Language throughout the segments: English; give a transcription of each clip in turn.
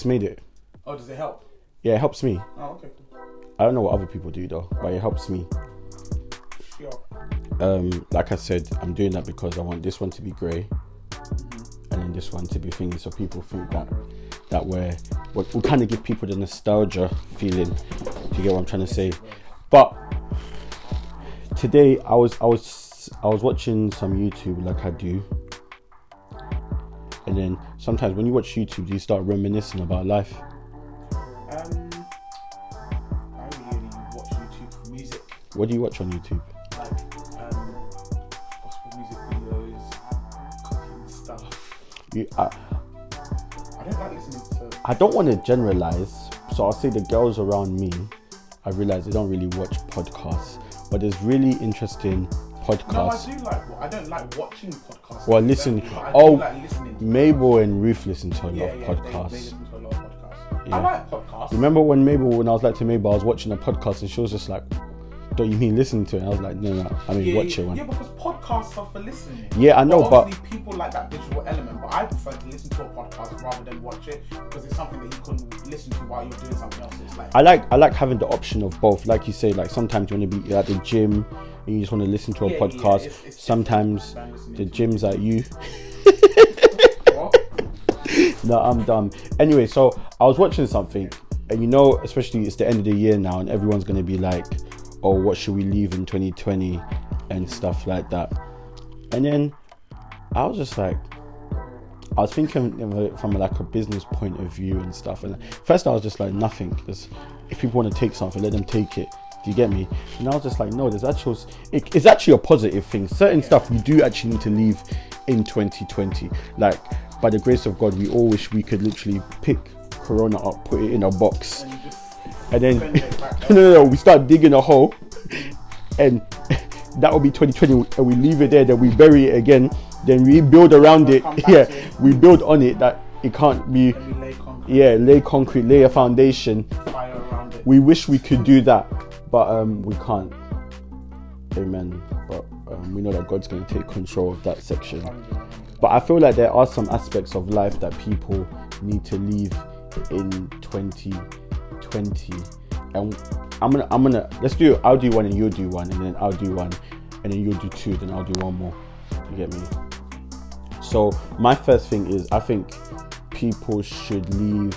No, I just made it. Oh, does it help? Yeah, it helps me. Oh, okay. I don't know what other people do though, but it helps me. Sure. Um, like I said, I'm doing that because I want this one to be grey, and then this one to be thingy, so people think that that we're we we kind of give people the nostalgia feeling. Do you get what I'm trying to say? But today I was I was I was watching some YouTube like I do, and then sometimes when you watch YouTube, you start reminiscing about life. Um, I really watch YouTube for music, What do you watch on YouTube? like um, gospel music videos, cooking stuff. You, I, I don't like listening to. I don't want to generalize, so I'll say the girls around me, I realize they don't really watch podcasts, but it's really interesting No, I do like. I don't like watching podcasts. Well, listen. but Oh, like Mabel and Ruth listen to a lot yeah, of yeah, They, they podcasts. listen to a lot of podcasts. Yeah. I like podcasts. Remember when Mabel, when I was like to Mabel, I was watching a podcast and she was just like, "Don't you mean listen to it?" And I was like, "No, no, I mean yeah, watch it one." Yeah, because podcasts are for listening. Yeah, I know, but obviously people like that visual element, but I prefer to listen to a podcast rather than watch it because it's something that you can listen to while you're doing something else. It's like I like I like having the option of both. Like you say, like sometimes you want to be at the gym and you just want to listen to a Yeah, yeah, podcast. it's- it's sometimes the gym's at you. no, I'm dumb. Anyway, so I was watching something, and you know, especially it's the end of the year now, and everyone's gonna be like, "Oh, what should we leave in 2020?" and stuff like that. And then I was just like, I was thinking of it from like a business point of view and stuff. And first, I was just like, nothing. Because if people want to take something, let them take it. Do you get me? And I was just like, no, there's actual. It, it's actually a positive thing. Certain stuff we do actually need to leave in 2020. Like by the grace of God, we all wish we could literally pick Corona up, put it in a box, And and then it no, no, no, we start digging a hole, and that will be 2020, and we leave it there. Then we bury it again. Then we build around it. come back Yeah, it. we build on it that it can't be. lay Yeah, lay concrete, lay a foundation. fire around it. We wish we could do that, but um, we can't. Amen. But um, we know that God's going to take control of that section. But I feel like there are some aspects of life that people need to leave in 2020. And I'm gonna, I'm gonna, let's do. I'll do one and you'll do one, and then I'll do one, and then you'll do two, then I'll do one more. You get me? So my first thing is, I think people should leave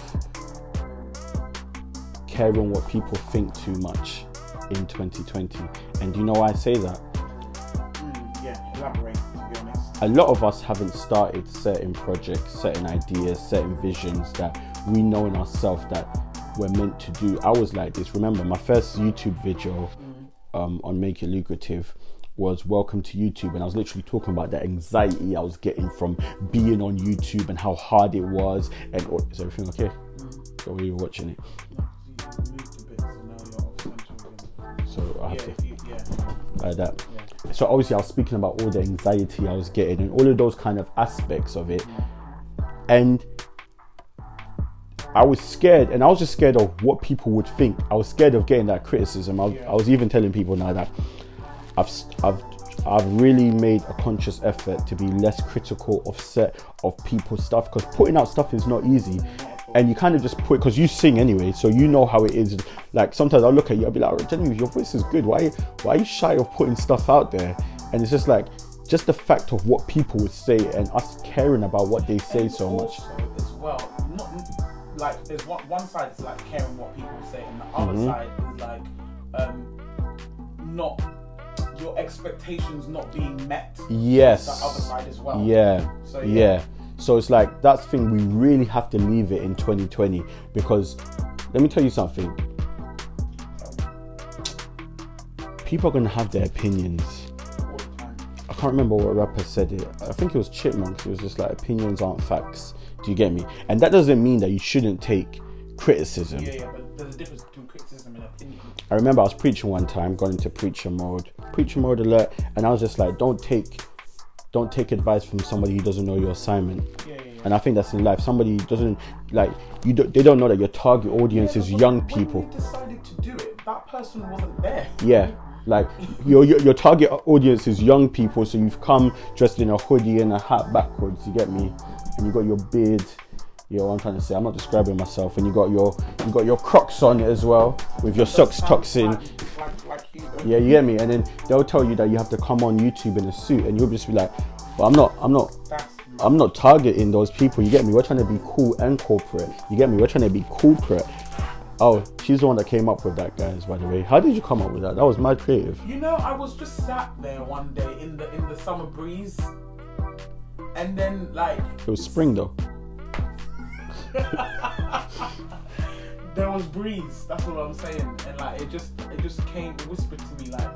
caring what people think too much in 2020. And do you know why I say that? Mm, yeah, elaborate. To be honest. a lot of us haven't started certain projects, certain ideas, certain visions that we know in ourselves that we're meant to do. I was like this. Remember, my first YouTube video um, on Make It Lucrative was Welcome to YouTube, and I was literally talking about the anxiety I was getting from being on YouTube and how hard it was. And oh, is everything okay? So we were watching it, so I Yeah, to you, yeah, like that. yeah. so obviously I was speaking about all the anxiety I was getting and all of those kind of aspects of it, and I was scared, and I was just scared of what people would think. I was scared of getting that criticism. I. I was even telling people now that I've I've I've really made a conscious effort to be less critical of set of people's stuff because putting out stuff is not easy. And you kind of just put because you sing anyway, so you know how it is. Like sometimes I'll look at you, I'll be like, oh, Genevieve, your voice is good. Why why are you shy of putting stuff out there? And it's just like just the fact of what people would say and us caring about what they say And so much. as well, not like there's one one side is like caring what people say, and the other Mm-hmm. side is like um not your expectations not being met. Yes. The other side as well. Yeah. So, yeah. yeah. So it's like that's the thing we really have to leave it in 2020 because let me tell you something. People are gonna have their opinions. All the time. I can't remember what rapper said it. I think it was Chipmunk. It was just like opinions aren't facts. Do you get me? And that doesn't mean that you shouldn't take criticism. Yeah, yeah, but there's a difference between criticism and opinion. I remember I was preaching one time, going into preacher mode, preacher mode alert, and I was just like, don't take, don't take advice from somebody who doesn't know your assignment. Yeah, yeah, yeah. And I think that's in life. Somebody doesn't like you. Do, they don't know that your target audience is young when people. decided to do it, that person wasn't there. Yeah, like your, your your target audience is young people. So you've come dressed in a hoodie and a hat backwards. You get me? And you got your beard. You know what I'm trying to say. I'm not describing myself. And you got your you got your Crocs on as well with your socks tucked in. Like, like, like you. Yeah, you get me. And then they'll tell you that you have to come on YouTube in a suit, and you'll just be like, "Well, I'm not. I'm not. I'm not targeting those people. You get me? We're trying to be cool and corporate. You get me? We're trying to be corporate. Oh, she's the one that came up with that, guys. By the way, how did you come up with that? That was my creative. You know, I was just sat there one day in the in the summer breeze, and then like It was spring though. there was breeze. That's what I'm saying, and like it just it just came whispered to me like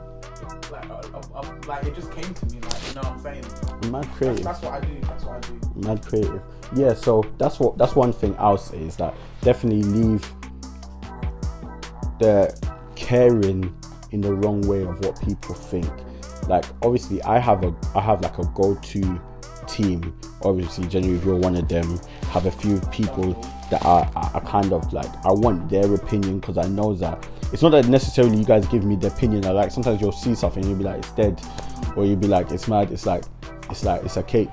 like uh, uh, uh, like it just came to me like you know what I'm saying. Mad That's, creative. that's what I do. That's what I do. Mad creative. Yeah. So that's what that's one thing I'll say is that definitely leave the caring in the wrong way of what people think. Like obviously I have a I have like a go-to team. Obviously, generally if you're one of them, have a few people that are, are kind of like I want their opinion because I know that it's not that necessarily you guys give me the opinion. I like sometimes you'll see something you'll be like it's dead, or you'll be like it's mad. It's like it's like it's a cake.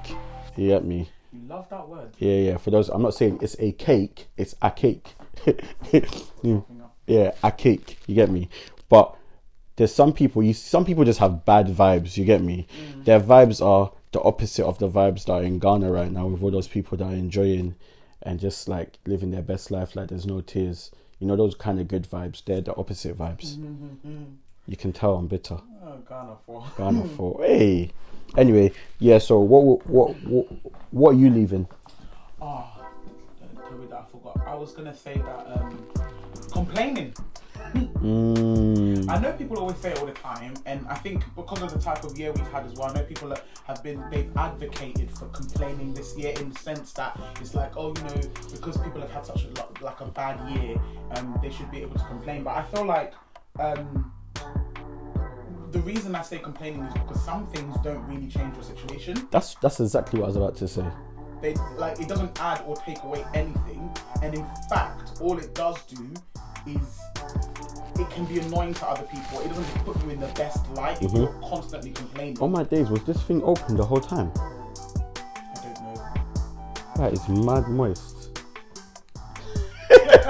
You get me? You love that word. Yeah, yeah. For those, I'm not saying it's a cake. It's a cake. Yeah. yeah, a cake. You get me? But there's some people. You some people just have bad vibes. You get me? Mm. Their vibes are the opposite of the vibes that are in Ghana right now with all those people that are enjoying and just like living their best life. Like there's no tears. You know those kind of good vibes. They're the opposite vibes. Mm-hmm, mm-hmm, mm. You can tell I'm bitter. Oh, Ghana for. Ghana for hey. Anyway, yeah. So what what what what are you leaving? Oh, don't tell me that I forgot. I was gonna say that um, complaining. Mm, I know people always say it all the time, and I think because of the type of year we've had as well, I know people have been they've advocated for complaining this year in the sense that it's like, oh, you know, because people have had such a like a bad year, um, they should be able to complain. But I feel like um, the reason I say complaining is because some things don't really change your situation. that's that's exactly what I was about to say. They like it doesn't add or take away anything, and in fact, all it does do is it can be annoying to other people. It doesn't put you in the best light if you're constantly complaining. Oh my days, was this thing open the whole time? I don't know. That is mad moist.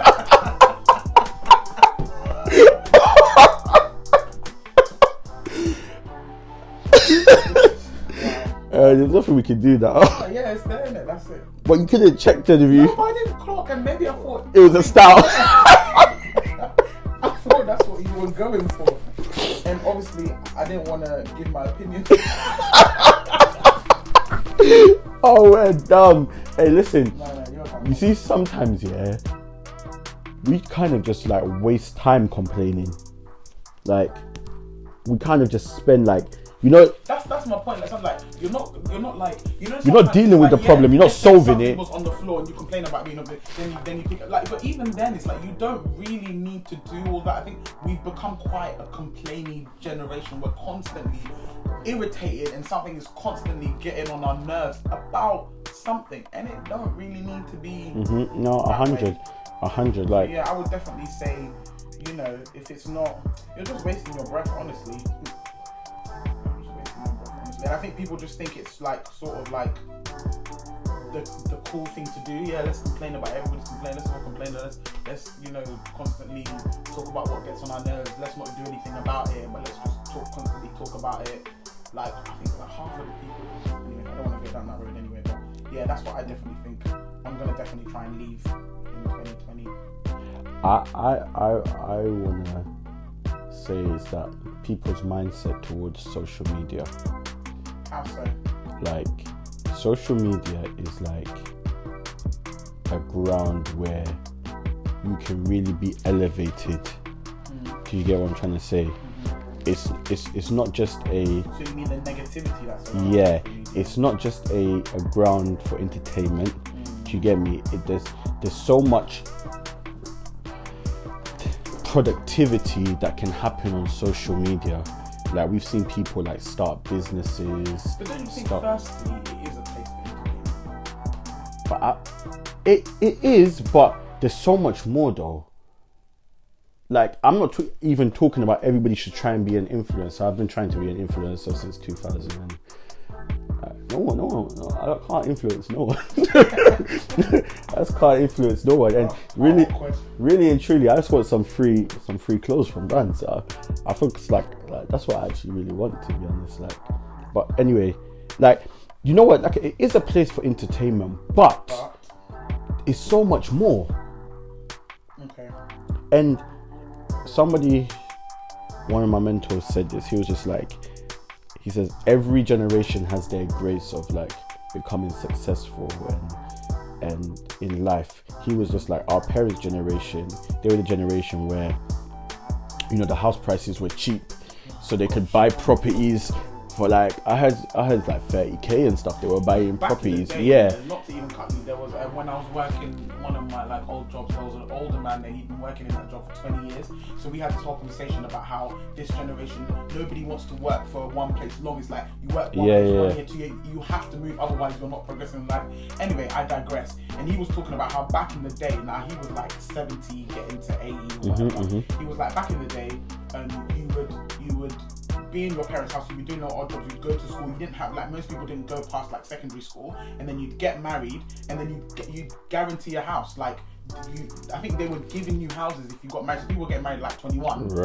Uh, there's nothing we can do now. But yeah, it's there? That's it. but you couldn't check the No, but I didn't clock, and maybe I thought It was a stout. You were going for. And obviously, I didn't want to give my opinion. oh, we're dumb. Hey, listen. no, no. You see, sometimes, yeah, we kind of just like waste time complaining. Like, we kind of just spend like, you know, That's that's my point. Like, something like you're not you're not like you know. You're not dealing with like, the problem, you're not solving it. Was on the floor and you complain about being on the then you then you pick up like but even then it's like you don't really need to do all that. I think we've become quite a complaining generation. We're constantly irritated and something is constantly getting on our nerves about something, and it don't really need to be. Mhm, no, a hundred, a hundred. Like, Yeah, I would definitely say, you know, if it's not, you're just wasting your breath, honestly. And I think people just think it's like sort of like the, the cool thing to do. Yeah, let's complain about everybody's complaining. Let's all complain. Let's let's you know constantly talk about what gets on our nerves. Let's not do anything about it, but let's just talk constantly talk about it. Like I think like half of the people. Anyway, I don't want to go down that road anyway. But yeah, that's what I definitely think. I'm gonna definitely try and leave in 2020. I, I, I, I wanna say is that people's mindset towards social media. Like, social media is like a ground where you can really be elevated. Mm. Do you get what I'm trying to say? Mm-hmm. It's it's it's not just a So you mean the negativity that's yeah it's not just a, a ground for entertainment mm. do you get me it, there's there's so much productivity that can happen on social media. Like we've seen people like start businesses, But don't you think, start firstly, it is a place? But I, it it is, but there's so much more though. Like I'm not t- even talking about everybody should try and be an influencer. I've been trying to be an influencer since 2000. No one, no one, no, I can't influence no one. That's can't influence no one. And oh, really, oh, really and truly, I just want some free, some free clothes from brands. So I, I think it's like, like that's what I actually really want to be honest. Like, but anyway, like you know what? Like it is a place for entertainment, but But, it's so much more. okay. And somebody, one of my mentors said this. He was just like, he says every generation has their grace of like becoming successful and and in life. He was just like our parents' generation. They were the generation where you know the house prices were cheap, so they could buy properties for like I heard I heard like 30k and stuff. They were buying Back properties. day, yeah. Not to even cut you, there was uh, when I was working one of my like old jobs. There was an older man that he'd been working in that job for 20 years. So we had this whole conversation about how this generation nobody wants to work for one place long. It's like you work one Yeah, place yeah. one year, two year, you have to move, otherwise you're not progressing in life. Anyway, I digress. And he was talking about how back in the day, now he was like 70, getting to 80 or Mm-hmm, whatever. He was like back in the day, um, you would you would be in your parents' house, you'd be doing no odd jobs, you'd go to school, you didn't have like most people didn't go past like secondary school, and then you'd get married, and then you get you guarantee a house. Like you, I think they were giving you houses if you got married. So people get married like 21, and they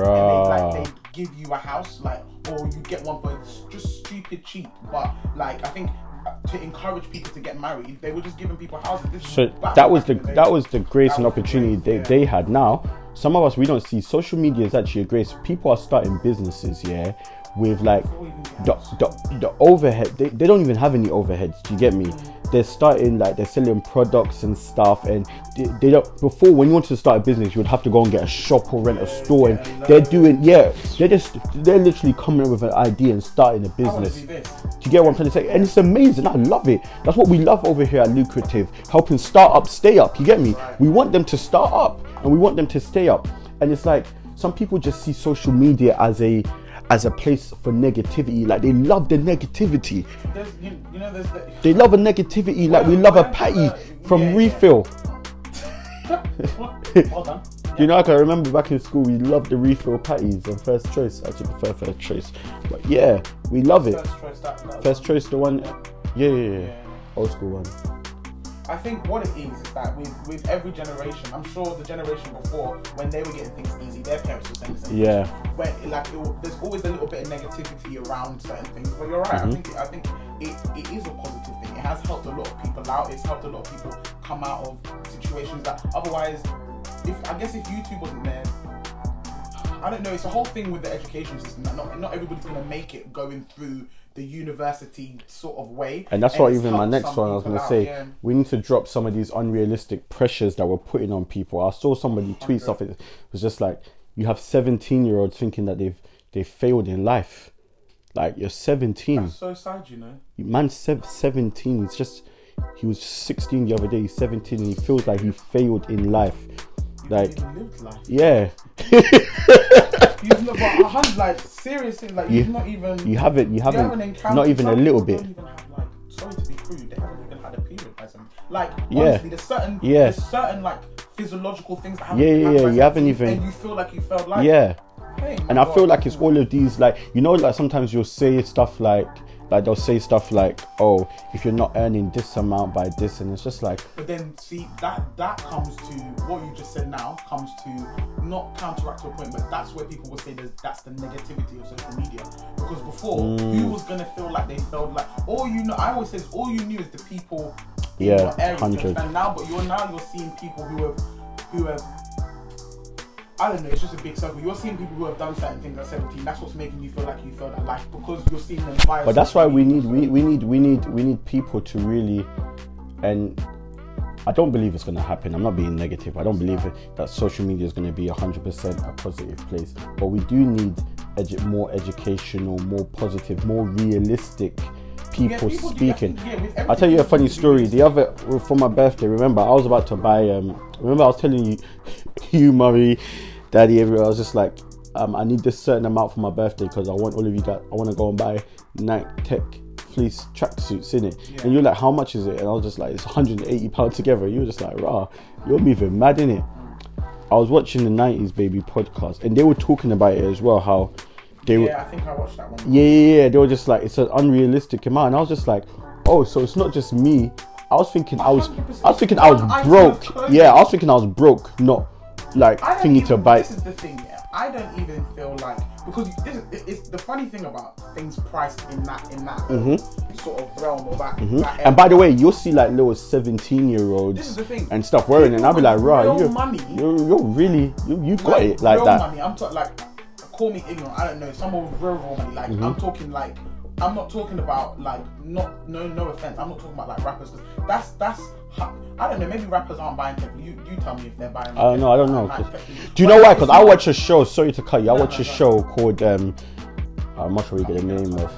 like they give you a house, like or you get one for just stupid cheap. But like I think. uh, To encourage people to get married, they were just giving people houses. This So that was the that was the grace and the opportunity grace, they, yeah. they had. Now, some of us we don't see social media is actually a grace. People are starting businesses, yeah, with like Before you even get the, the, the overhead. They, they don't even have any overheads. Do you get me? They're starting like they're selling products and stuff, and they, they don't. Before, when you wanted to start a business, you would have to go and get a shop or rent a store, and they're doing yeah. They're just they're literally coming up with an idea and starting a business. do you get what I'm trying to say? And it's amazing. I love it. That's what we love over here at Lucrative, helping startups stay up. You get me? We want them to start up and we want them to stay up. And it's like some people just see social media as a as a place for negativity. Like they love the negativity. You, you know, the, They love a negativity. Like we love a patty from Yeah, yeah. refill. well done. You know, I can remember back in school, we loved the refill patties and first choice. I actually prefer first choice, but yeah, we love it. First choice, that, that First choice, the one, yeah, yeah, yeah, Yeah. old school one. I think what it is is that with, with every generation, I'm sure the generation before, when they were getting things easy, their parents were saying the same. Yeah. Where like it, there's always a little bit of negativity around certain things, but you're right. Mm-hmm. I think I think it, it is a positive thing. It has helped a lot of people out. It's helped a lot of people come out of situations that otherwise, if I guess if YouTube wasn't there. I don't know. It's a whole thing with the education system that not, not everybody's gonna make it going through the university sort of way. And that's what even my next one I was going to say. yeah. We need to drop some of these unrealistic pressures that we're putting on people. I saw somebody tweet something. It was just like, you have 17 year olds thinking that they've they failed in life. Like, you're 17. That's so sad, you know. Sev- 17. He's just, he was 16 the other day. He's 17 and he feels like he failed in life. Like, not even lived life. yeah. You've not, but hundred, like seriously, like you've You- not even. You haven't, you haven't, haven't encountered. not even a little bit. Have like. Sorry to be crude, they haven't even had a period. Like Yeah. honestly, there's certain. Yeah. There's certain like physiological things that haven't. Yeah, yeah, yeah, you haven't even- And you feel like you felt like. Yeah. Hey, And I feel like it's all of these, like you know, like sometimes you'll say stuff like, like they'll say stuff like, "Oh, if you're not earning this amount by this," and it's just like, But then see that that comes to what you just said now comes to not counteract to a point, but that's where people will say there's that's the negativity of social media. Because before, Mm. who was gonna feel like they felt like all you know? I always say is all you knew is the people. Yeah, 100. And now, but you're now you're seeing people who have who have. I don't know. It's just a big circle. You're seeing people who have done certain things at 17. That's what's making you feel like you felt that life because you're seeing them. Via but that's why we need, we, we need, we need, we need people to really, and I don't believe it's gonna happen. I'm not being negative. I don't believe that social media is gonna be 100% a positive place. But we do need edu- more educational, more positive, more realistic people, people speaking. yeah, I'll tell you a funny story. The other for my birthday, remember I was about to buy. Um, remember I was telling you, you Murray, Daddy everywhere. I was just like, um, I need this certain amount for my birthday because I want all of you guys. I want to go and buy Nike Tech fleece tracksuits in it. Yeah. And you're like, how much is it? And I was just like, it's 180 pounds together. You were just like, rah, you're moving mad in it. I was watching the 90s Baby podcast and they were talking about it as well. How they were, Yeah, I think I watched that one. yeah, yeah, yeah. They were just like, it's an unrealistic amount. And I was just like, oh, so it's not just me. I was thinking I was, I was thinking I was broke. Yeah, I was thinking I was broke, not like thingy to buy. This is the thing, yeah. I don't even feel like because this is it's the funny thing about things priced in that in that sort of realm or that. that Mm-hmm. And by the way, you'll see like little 17 year olds This is the thing. and stuff wearing it. And I'll be like, right, you're, money- you're, you're really, you, you got it like real that. money. I'm talking like call me ignorant. I don't know. Someone with real, real money. Like Mm-hmm. I'm talking like I'm not talking about like not no no offense. I'm not talking about like rappers. 'cause that's that's ha- I don't know. Maybe rappers aren't buying tech. You you tell me if they're buying. I don't know. I don't know. like, 'cause- tech. do you But know why? Because I watch a show. Sorry to cut you. I No, watch no, a no. show called. um I'm not sure you get the name of.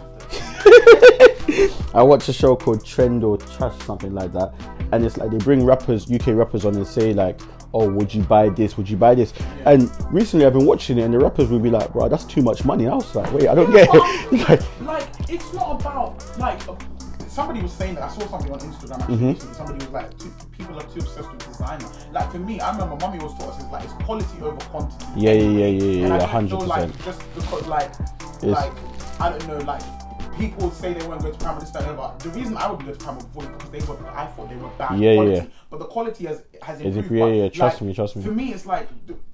I watch a show called Trend or Trash, something like that, and it's like they bring rappers, UK rappers, on and say like, "Oh, would you buy this? Would you buy this?" And recently, I've been watching it, and the rappers will be like, "Bro, that's too much money." I was like, "Wait, I don't Yeah, get it." like, like it's not about like uh, somebody was saying that I saw something on Instagram actually Mm-hmm. recently. Somebody was like, too, people are too obsessed with designer. Like for me, I remember my mummy was taught us it's like it's quality over quantity. Yeah, yeah, yeah, yeah, yeah, hundred feel like percent. just because like like I don't know like. People would say they weren't going to Primark this that, and the reason I would go to Primark before is because they were, I thought they were bad Yeah, quality. yeah. But the quality has has improved. yeah, yeah, trust like, me, trust me. For me, it's like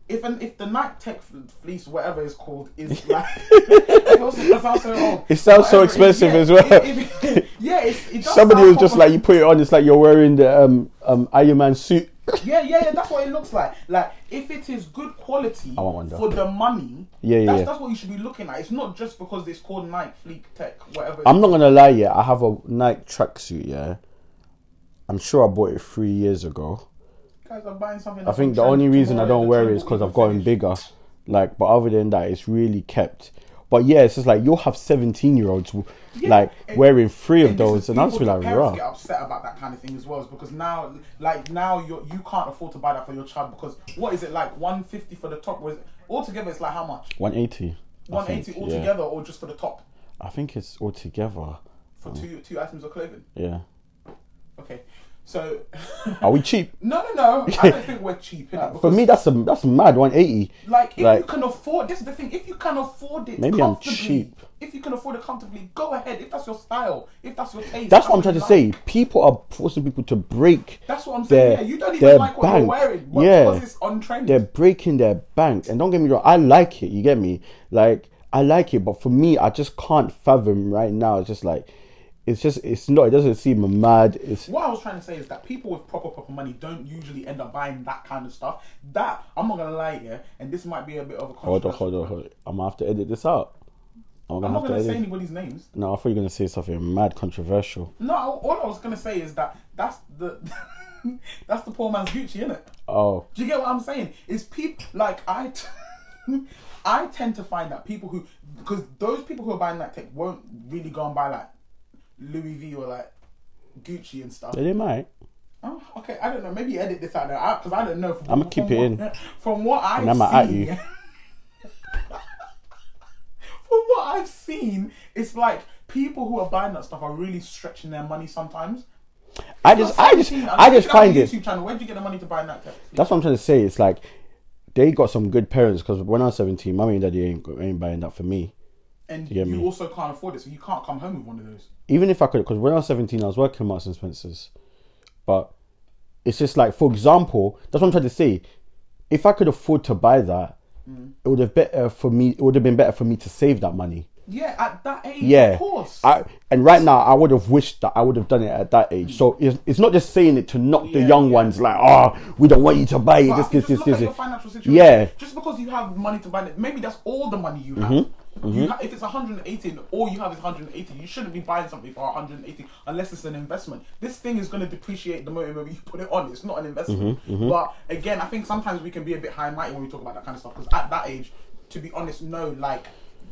if an, if the Nike Tech fleece, whatever it's called, is like it also- it sounds so old. It sounds so expensive yeah, as well. it- it- yeah, it's, it Somebody was just like, you put it on, it's like you're wearing the um um Iron Man suit. yeah, yeah, yeah. That's what it looks like. Like if it is good quality I want one for the money, Yeah, yeah, that's, yeah. that's what you should be looking at. It's not just because it's called Nike Fleek Tech, whatever. I'm not gonna lie, yeah. I have a Nike tracksuit, yeah. I'm sure I bought it three years ago. Guys are buying something. I think the only reason I don't wear it is because I've gotten bigger. Like, but other than that, it's really kept. But yeah, it's just like you'll have 17 year olds like and- wearing three of those, and I'll just be like, parents get upset about that kind of thing as well, is because now, like now, you you can't afford to buy that for your child because what is it like? One fifty for the top? Was altogether it's like how much? 180. I One eighty altogether, or just for the top I think it's all together. for um, two two items of clothing? Yeah. Okay, so Are we cheap? no, no, no. I don't think we're cheap. For me, that's a that's mad. 180. like if you can afford, this is the thing. If you can afford it, Maybe I'm cheap. If you can afford it comfortably, go ahead. If that's your style, if that's your taste, That's what I'm trying to say. People are forcing people to break. That's what I'm saying. their- yeah, you don't even like what bank. you're wearing, Yeah. because it's on trend. they're breaking their bank. And don't get me wrong, I like it. You get me? Like I like it, but for me, I just can't fathom right now. It's just like, it's just, it's not. It doesn't seem mad. It's What I was trying to say is that people with proper proper money don't usually end up buying that kind of stuff. That I'm not gonna lie here, and this might be a bit of a hold on hold on hold on i'm gonna have to edit this out. I'm I'm gonna not have to gonna say anybody's names. No, I thought you were gonna say something mad controversial. No, all I was gonna say is that that's the that's the poor man's Gucci, isn't it? Oh, Do you get what I'm saying? Is people like I, t- I tend to find that people who because those people who are buying that tech won't really go and buy like Louis V or like Gucci and stuff. they might. Oh, okay, I don't know. Maybe edit this out there because I, don't know. From, I'ma keep from it what, in. From what I've And I'ma at seen, you. from what I've seen, it's like people who are buying that stuff are really stretching their money sometimes. I just, I just, I just find it. YouTube channel. Where'd you get the money to buy that? That's what I'm trying to say. It's like they got some good parents because when I was 17, mommy and daddy ain't, ain't buying that for me. And get you also can't afford it, so you can't come home with one of those. even if I could, because when I was 17, I was working at Marks and Spencer's. But it's just like, for example, that's what I'm trying to say. If I could afford to buy that, Mm. it would have better for me. It would have been better for me to save that money. Yeah, at that age, Yeah, of course. I and right now I would have wished that I would have done it at that age. So it's, it's not just saying it to knock the young yeah. ones like, oh, we don't want you to buy it. But I This, this, this, just look this. at your financial situation. Yeah. Just because you have money to buy it, maybe that's all the money you have. Mm-hmm. You ha- if it's 180 and all you have is 180, you shouldn't be buying something for 180 unless it's an investment. This thing is going to depreciate the moment you put it on. It's not an investment. Mm-hmm, But again, I think sometimes we can be a bit high and mighty when we talk about that kind of stuff because at that age, to be honest, no, like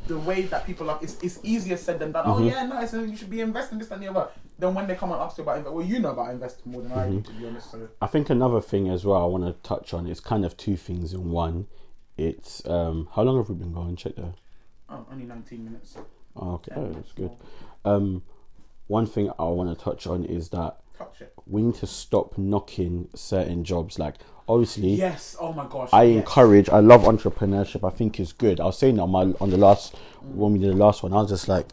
the way that people are, it's, it's easier said than done. Mm-hmm. Oh yeah, no, it's, you should be investing this and the other. Then when they come and ask you about, inve- well, you know about investing more than I Mm-hmm. do, to be honest. So I think another thing as well I want to touch on is kind of two things in one it's um how long have we been going? Check there. Oh, only 19 minutes. Oh, okay, oh, that's good. Um, one thing I want to touch on is that we need to stop knocking certain jobs. Like obviously, Yes. Oh my gosh. I yes. encourage. I love entrepreneurship. I think it's good. I was saying that on, my, on the last when we did the last one. I was just like,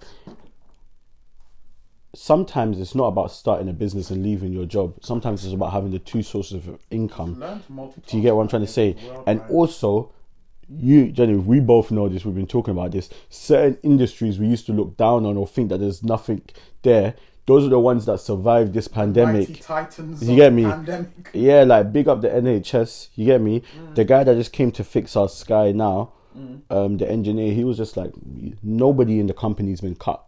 sometimes it's not about starting a business and leaving your job. Sometimes it's about having the two sources of income. Learn to multitask. Do you get what I'm trying to say? Well, And right. also, you, Jenny, we both know this. We've been talking about this. Certain industries we used to look down on or think that there's nothing there. Those are the ones that survived this pandemic. Titans. You get me? Pandemic. Yeah, like big up the NHS. You get me? The guy that just came to fix our sky now, um, the engineer, he was just like, nobody in the company's been cut.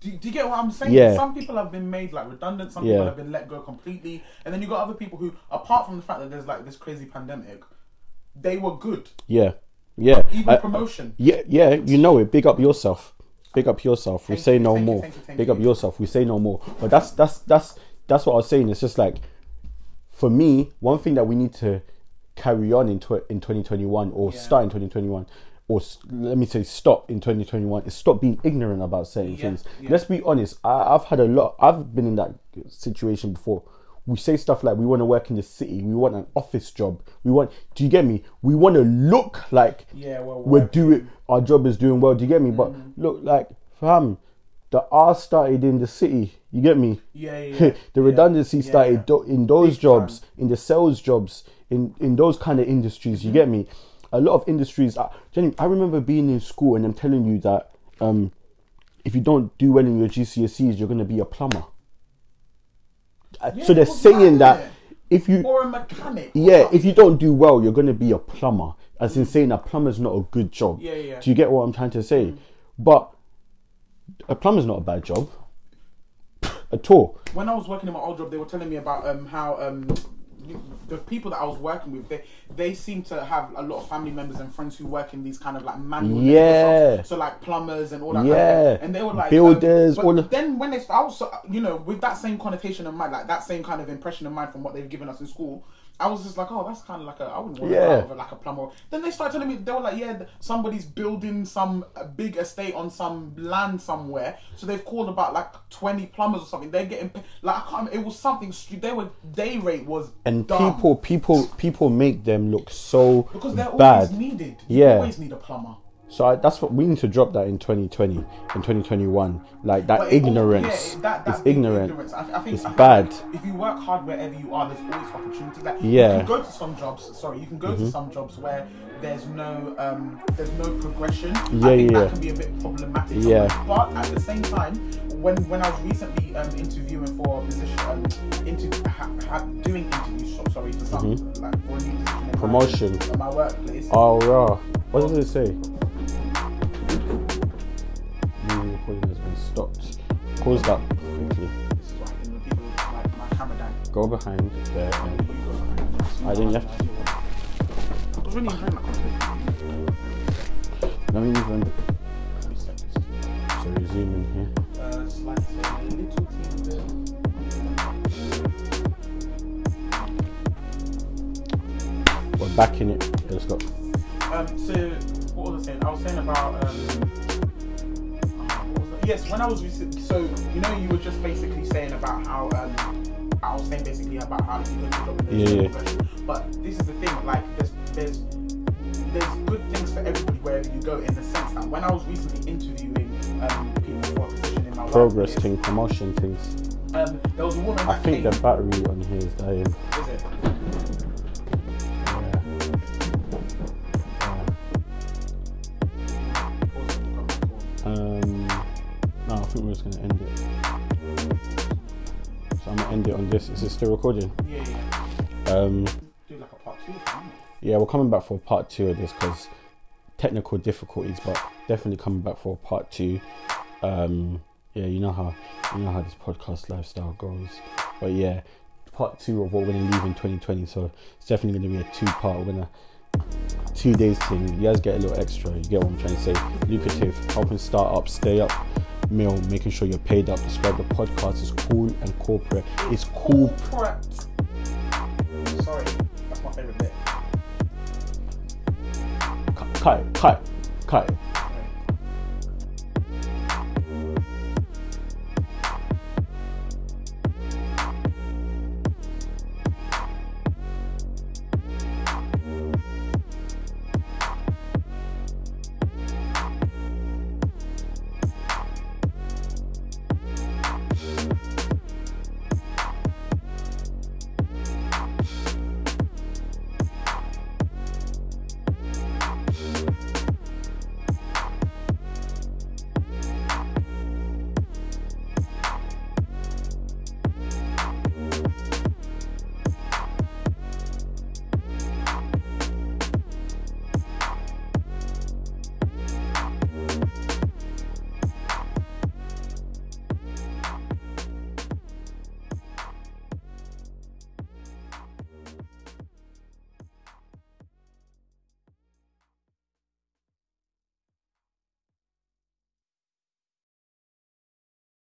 Do, do you get what I'm saying? Yeah. Some people have been made like redundant. Some Yeah. people have been let go completely, and then you got other people who, apart from the fact that there's like this crazy pandemic, they were good. Yeah, yeah. Even I- promotion. Yeah, yeah, you know it. Big up yourself. Big up yourself. We Thank say you, no thank you, more. thank you, thank Big up yourself. We say no more. But that's that's that's that's what I was saying. It's just like for me, one thing that we need to carry on in tw- in 2021 or Yeah. start in 2021 or let me say stop in 2021 is stop being ignorant about certain Yeah, things. yeah. Let's be honest. I, I've had a lot. I've been in that situation before. We say stuff like we want to work in the city. We want an office job. We want. Do you get me? We want to look like Yeah, well, we're doing our job is doing well. Do you get me? But Mm. look, like fam, the R started in the city. You get me? Yeah, yeah. yeah. the redundancy yeah, started yeah. do- in those Big jobs, time. in the sales jobs, in in those kind of industries. Mm-hmm. You get me? A lot of industries. I, Jenny, I remember being in school and I'm telling you that um, if you don't do well in your GCSEs, you're going to be a plumber. Uh, Yeah, so they're saying that if you Or a mechanic. yeah, if you don't do well, you're going to be a plumber. As in saying a plumber's not a good job. Yeah, yeah. Do you get what I'm trying to say? But a plumber's not a bad job at all. when I was working in my old job, they were telling me about um, how um, the people that I was working with, they they seem to have a lot of family members and friends who work in these kind of like manual Yeah. jobs. So like plumbers and all that. Yeah. Kind of. And they were like Builders, Um, but then when they, I was you know with that same connotation in mind, like that same kind of impression in mind from what they've given us in school. I was just like, oh, that's kind of like a, I wouldn't want to Yeah. over like a plumber. Then they started telling me, they were like, yeah, somebody's building some big estate on some land somewhere. So they've called about like 20 plumbers or something. They're getting, like, I can't, it was something, they were, day rate was And dumb. people, people, people make them look so Because they're bad. always needed. You Yeah. always need a plumber. So I, that's what we need to drop that in 2020 and 2021. Like that ignorance. yeah, that, that it's ignorant. ignorance. I, I think, It's bad. If you work hard wherever you are, there's always opportunity. Like, Yeah. Mm-hmm. You can go to some jobs. Sorry, you can go to some jobs where there's no um, there's no progression. Yeah, I think yeah, that can be a bit problematic. Yeah. But at the same time, when when I was recently um, interviewing for a position, um, into ha, ha, doing interviews. Sorry for some like for a new position in my- Mm-hmm. Promotion. at my workplace. Oh, raw. What does it say? Stopped. Pause that quickly. Go behind there. I didn't to. I was really. Let me to- So zoom in here. We're back in it. Let's go. Um, so what was I saying? I was saying about um, yes, when I was recent, so you know you were just basically saying about how um, I was saying basically about how you go to job and there's Yeah, yeah. But this is the thing, like there's there's there's good things for everybody wherever you go in the sense that when I was recently interviewing um, people for a position in my Progress thing, promotion things. um, there was a woman I think came. the battery on here is dying. Is it? This. Is it still recording? Yeah, yeah. Um, Do like a part two. yeah, we're coming back for part two of this because technical difficulties, but definitely coming back for part two. Um, yeah, you know how you know how this podcast lifestyle goes. But yeah, part two of what we're gonna leave in 2020. So it's definitely gonna be a two part. We're gonna two days thing. You guys get a little extra. You get what I'm trying to say? Lucrative, helping startups stay up. Meal, making sure you're paid up. Describe the podcast is cool and corporate. It's cool. Sorry, that's my favorite bit. Kai, Kai, Kai.